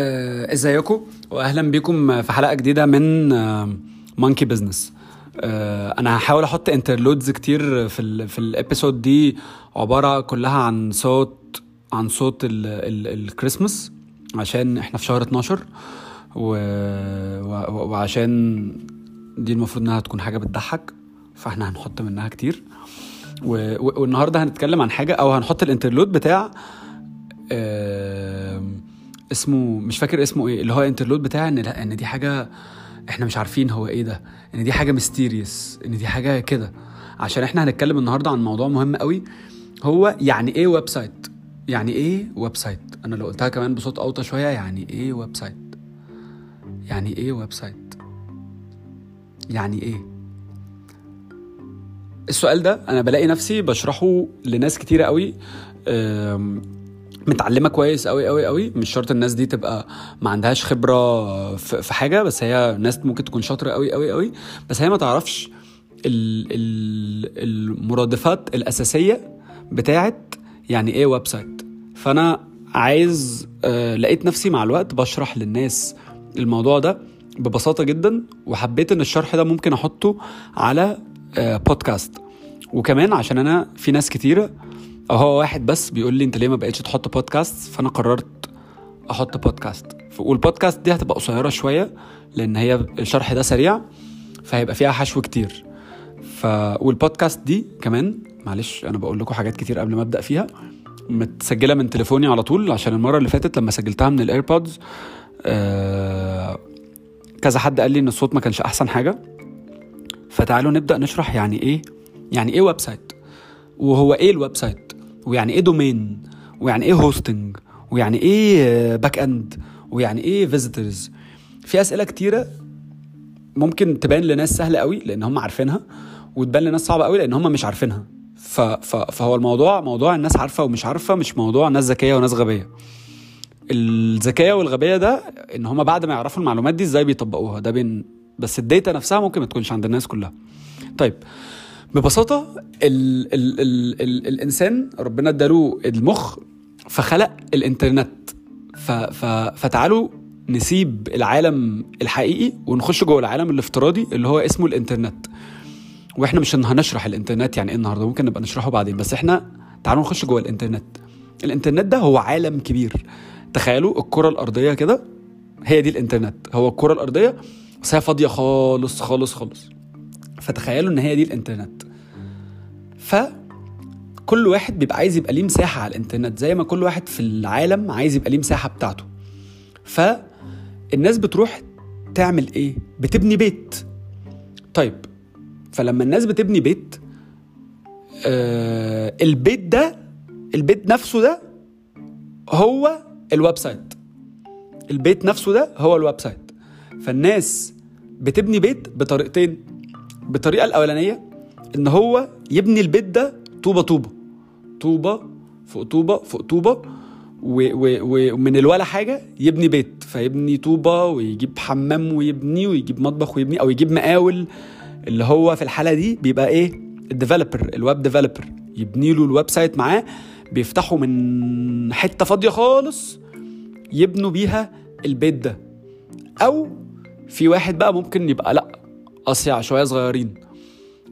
آه، إزيكم واهلا بكم في حلقة جديدة من Monkey Business أنا هحاول أحط interludes كتير في ال في ال episode دي عبارة كلها عن صوت عن صوت ال ال الكريسماس عشان إحنا في شهر 12 و... و... وعشان دي المفروض إنها تكون حاجة بتضحك فإحنا هنحط منها كتير. و... والنهاردة هنتكلم عن حاجة أو هنحط ال interlude بتاع آه... اسمه مش فاكر اسمه إيه اللي هو interlude بتاع ان لا ان دي حاجة إحنا مش عارفين هو إيه ده ان دي حاجة mysterious ان دي حاجة كده. عشان إحنا هنتكلم النهارده عن موضوع مهم قوي هو يعني إيه website يعني إيه website أنا لو قلتها كمان بصوت أوطى شوية يعني إيه website يعني إيه website يعني إيه؟ السؤال ده أنا بلاقي نفسي بشرحه لناس كتيرة قوي متعلمة كويس قوي قوي قوي مش شرط الناس دي تبقى ما عندهاش خبرة في حاجة بس هي ناس ممكن تكون شاطرة قوي قوي قوي بس هي ما تعرفش ال ال المرادفات الأساسية بتاعت يعني إيه website فأنا عايز آه لقيت نفسي مع الوقت بشرح للناس الموضوع ده ببساطة جدا وحبيت إن الشرح ده ممكن أحطه على آه بودكاست وكمان عشان أنا في ناس كتيرة هو واحد بس بيقول لي انت ليه ما بقتش تحط بودكاست فأنا قررت أحط بودكاست والبودكاست دي هتبقى قصيرة شوية لأن هي الشرح ده سريع فهيبقى فيها حشو كتير. ف والبودكاست دي كمان معلش أنا بقول لكم حاجات كتير قبل ما أبدأ فيها. متسجلة من تليفوني على طول عشان المرة اللي فاتت لما سجلتها من ال AirPods آه كذا حد قال لي إن الصوت ما كانش أحسن حاجة. فتعالوا نبدأ نشرح يعني إيه يعني إيه website وهو إيه ال website ويعني إيه domain ويعني إيه hosting ويعني إيه back end ويعني إيه visitors في أسئلة كتيرة ممكن تبان لناس سهلة قوي لأن هم عارفينها وتبان لناس صعبة قوي لأن هم مش عارفينها. ف... ف... فهو الموضوع موضوع الناس عارفة ومش عارفة مش موضوع ناس ذكية وناس غبية. الذكية والغبية ده إن هم بعد ما يعرفوا المعلومات دي إزاي بيطبقوها. ده بين بس الداتا نفسها ممكن ما تكونش عند الناس كلها. طيب ببساطة ال ال ال ال الإنسان ربنا اداله المخ فخلق الإنترنت. ف ف فتعالوا نسيب العالم الحقيقي ونخش جوه العالم الافتراضي اللي هو اسمه الإنترنت. وإحنا مش هنشرح الإنترنت يعني إيه النهارده ممكن نبقى نشرحه بعدين بس إحنا تعالوا نخش جوه الإنترنت. الإنترنت ده هو عالم كبير. تخيلوا الكرة الأرضية كده هي دي الإنترنت. هو الكرة الأرضية بس هي فاضية خالص خالص خالص. فتخيلوا إن هي دي الإنترنت. ف كل واحد بيبقى عايز يبقى ليه مساحة على الإنترنت زي ما كل واحد في العالم عايز يبقى ليه مساحة بتاعته. فالناس بتروح تعمل إيه؟ بتبني بيت. طيب فلما الناس بتبني بيت آه البيت ده البيت نفسه ده هو ال website البيت نفسه ده هو ال website فالناس بتبني بيت بطريقتين. بالطريقة الأولانية إن هو يبني البيت ده طوبة طوبة. طوبة فوق طوبة فوق طوبة ومن الولا حاجة يبني بيت. فيبني طوبة ويجيب حمام ويبني ويجيب مطبخ ويبني أو يجيب مقاول. اللي هو في الحالة دي بيبقى إيه؟ ال developer ال web developer يبني له ال website معاه بيفتحوا من حتة فاضية خالص يبنوا بيها البيت ده. أو في واحد بقى ممكن يبقى لأ أصيع شوية صغيرين.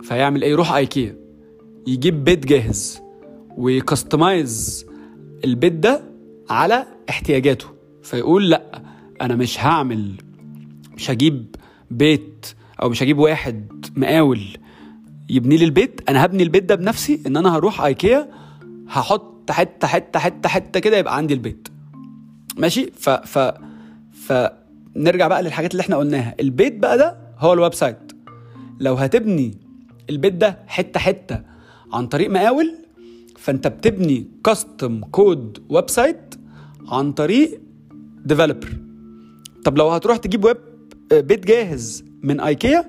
فيعمل إيه؟ يروح ايكيا يجيب بيت جاهز وي customize البيت ده على احتياجاته. فيقول لا أنا مش هعمل مش هجيب بيت أو مش هجيب واحد مقاول يبني لي البيت. أنا هبني البيت ده بنفسي إن أنا هروح ايكيا هحط حتة حتة حتة حتة كده يبقى عندي البيت. ماشي؟ ف ف ف نرجع بقى للحاجات اللي إحنا قلناها. البيت بقى ده هو ال website. لو هتبني البيت ده حتة حتة عن طريق مقاول فأنت بتبني custom code website عن طريق developer طب لو هتروح تجيب ويب بيت جاهز من ايكيا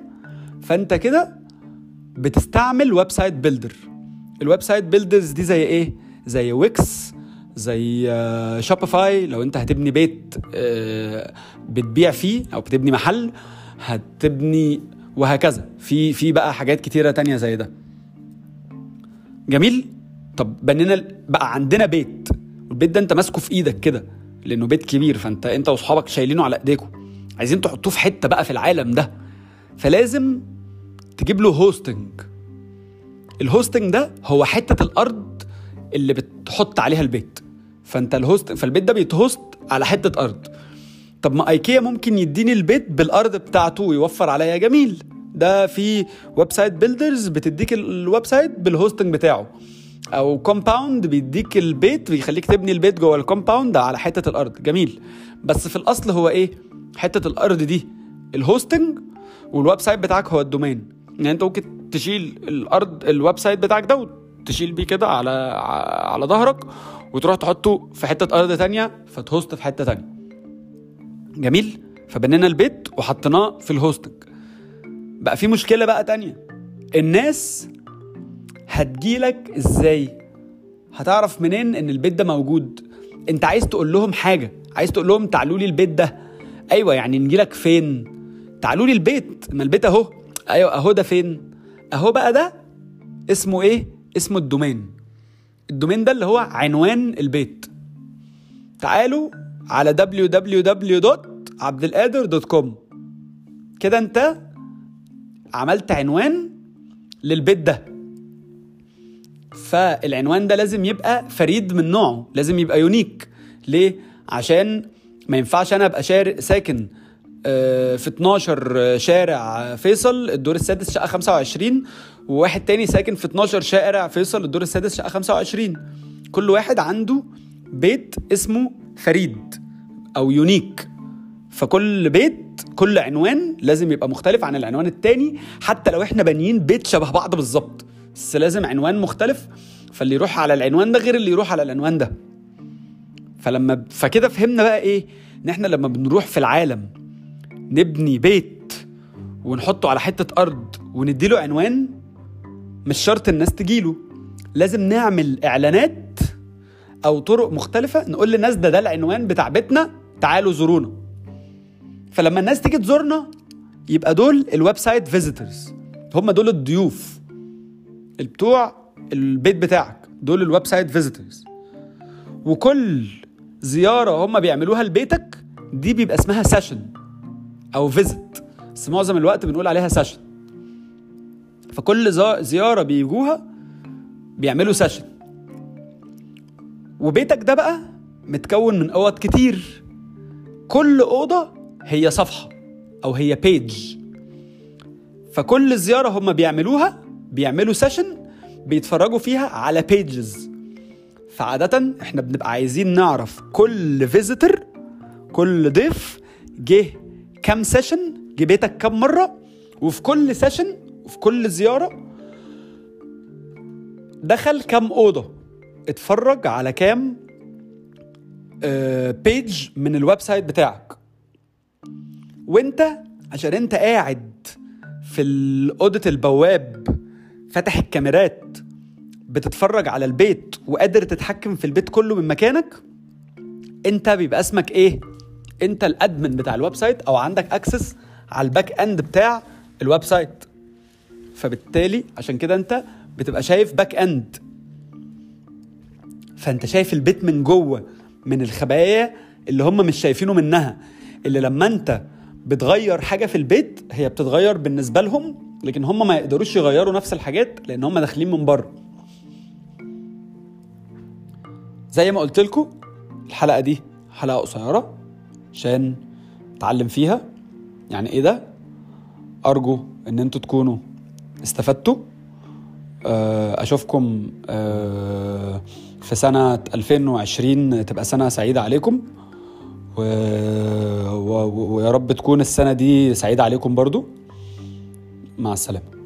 فأنت كده بتستعمل website builder ال website builders دي زي إيه؟ زي Wix زي Shopify لو أنت هتبني بيت بتبيع فيه أو بتبني محل هتبني وهكذا. في في بقى حاجات كتيرة تانية زي ده. جميل. طب بنينا بقى عندنا بيت. والبيت ده انت ماسكه في إيدك كده لأنه بيت كبير فانت انت واصحابك شايلينه على ايديكم عايزين تحطوه في حتة بقى في العالم ده. فلازم تجيب له hosting ال hosting ده هو حتة الأرض اللي بتحط عليها البيت. فانت ال host فالبيت ده بيت host على حتة أرض. طب ما ايكيا ممكن يديني البيت بالأرض بتاعته ويوفر عليا. جميل. ده في website builders بتديك ال website بال hosting بتاعه. أو compound بيديك البيت بيخليك تبني البيت جوه ال compound على حتة الأرض. جميل. بس في الأصل هو إيه؟ حتة الأرض دي ال hosting وال website بتاعك هو ال domain يعني أنت ممكن تشيل الأرض ال website بتاعك ده وتشيل بيه كده على على ظهرك وتروح تحطه في حتة أرض تانية فت host في حتة تانية. جميل. فبنينا البيت وحطيناه في ال hosting بقى في مشكلة بقى تانية. الناس هتجيلك إزاي؟ هتعرف منين إن البيت ده موجود؟ أنت عايز تقول لهم حاجة؟ عايز تقول لهم تعالوا لي البيت ده. أيوه يعني نجيلك فين؟ تعالوا لي البيت. ما البيت أهو. أيوه أهو ده فين؟ أهو بقى ده اسمه إيه؟ اسمه ال domain. ال domain ده اللي هو عنوان البيت. تعالوا على www.abdelkader.com كده أنت عملت عنوان للبيت ده. فالعنوان ده لازم يبقى فريد من نوعه لازم يبقى يونيك ليه؟ عشان ما ينفعش أنا أبقى شارع ساكن آه، في 12 شارع فيصل الدور السادس شقة 25 وواحد تاني ساكن في 12 شارع فيصل الدور السادس شقة 25 كل واحد عنده بيت اسمه فريد أو يونيك فكل بيت كل عنوان لازم يبقى مختلف عن العنوان التاني حتى لو إحنا بانيين بيت شبه بعض بالظبط. بس لازم عنوان مختلف فاللي يروح على العنوان ده غير اللي يروح على العنوان ده. فلما فكده فهمنا بقى إيه؟ إن إحنا لما بنروح في العالم نبني بيت ونحطه على حتة أرض ونديله عنوان مش شرط الناس تجيله. لازم نعمل إعلانات أو طرق مختلفة نقول للناس ده ده العنوان بتاع بيتنا تعالوا زورونا. فلما الناس تيجي تزورنا يبقى دول الـ website visitors هم دول الضيوف. بتوع البيت بتاعك. دول الـ website visitors وكل زيارة هم بيعملوها لبيتك دي بيبقى اسمها session أو visit بس معظم الوقت بنقول عليها session فكل زيارة بيجوها بيعملوا session وبيتك ده بقى متكون من أوض كتير. كل أوضة هي صفحة أو هي page فكل زيارة هم بيعملوها بيعملوا session بيتفرجوا فيها على pages فعادة إحنا بنبقى عايزين نعرف كل visitor كل ضيف جه كام session جه بيتك كام مرة وفي كل session وفي كل زيارة دخل كام أوضة اتفرج على كام page آه، من الـ website بتاعك. وانت عشان انت قاعد في اوضه البواب فاتح الكاميرات بتتفرج على البيت وقادر تتحكم في البيت كله من مكانك انت بيبقى اسمك إيه؟ انت الـ admin بتاع الـ website أو عندك access على الـ back end بتاع الـ website. فبالتالي عشان كده انت بتبقى شايف back end فانت شايف البيت من جوه من الخبايا اللي هم مش شايفينه منها اللي لما انت بتغير حاجة في البيت هي بتتغير بالنسبة لهم لكن هم ما يقدروش يغيروا نفس الحاجات لأن هم داخلين من بره. زي ما قلت لكم الحلقة دي حلقة قصيرة عشان اتعلم فيها. يعني إيه ده؟ أرجو إن أنتوا تكونوا استفدتوا. آه، أشوفكم آه، في سنة 2020 تبقى سنة سعيدة عليكم. و... و... ويا رب تكون السنة دي سعيدة عليكم برضو. مع السلامة.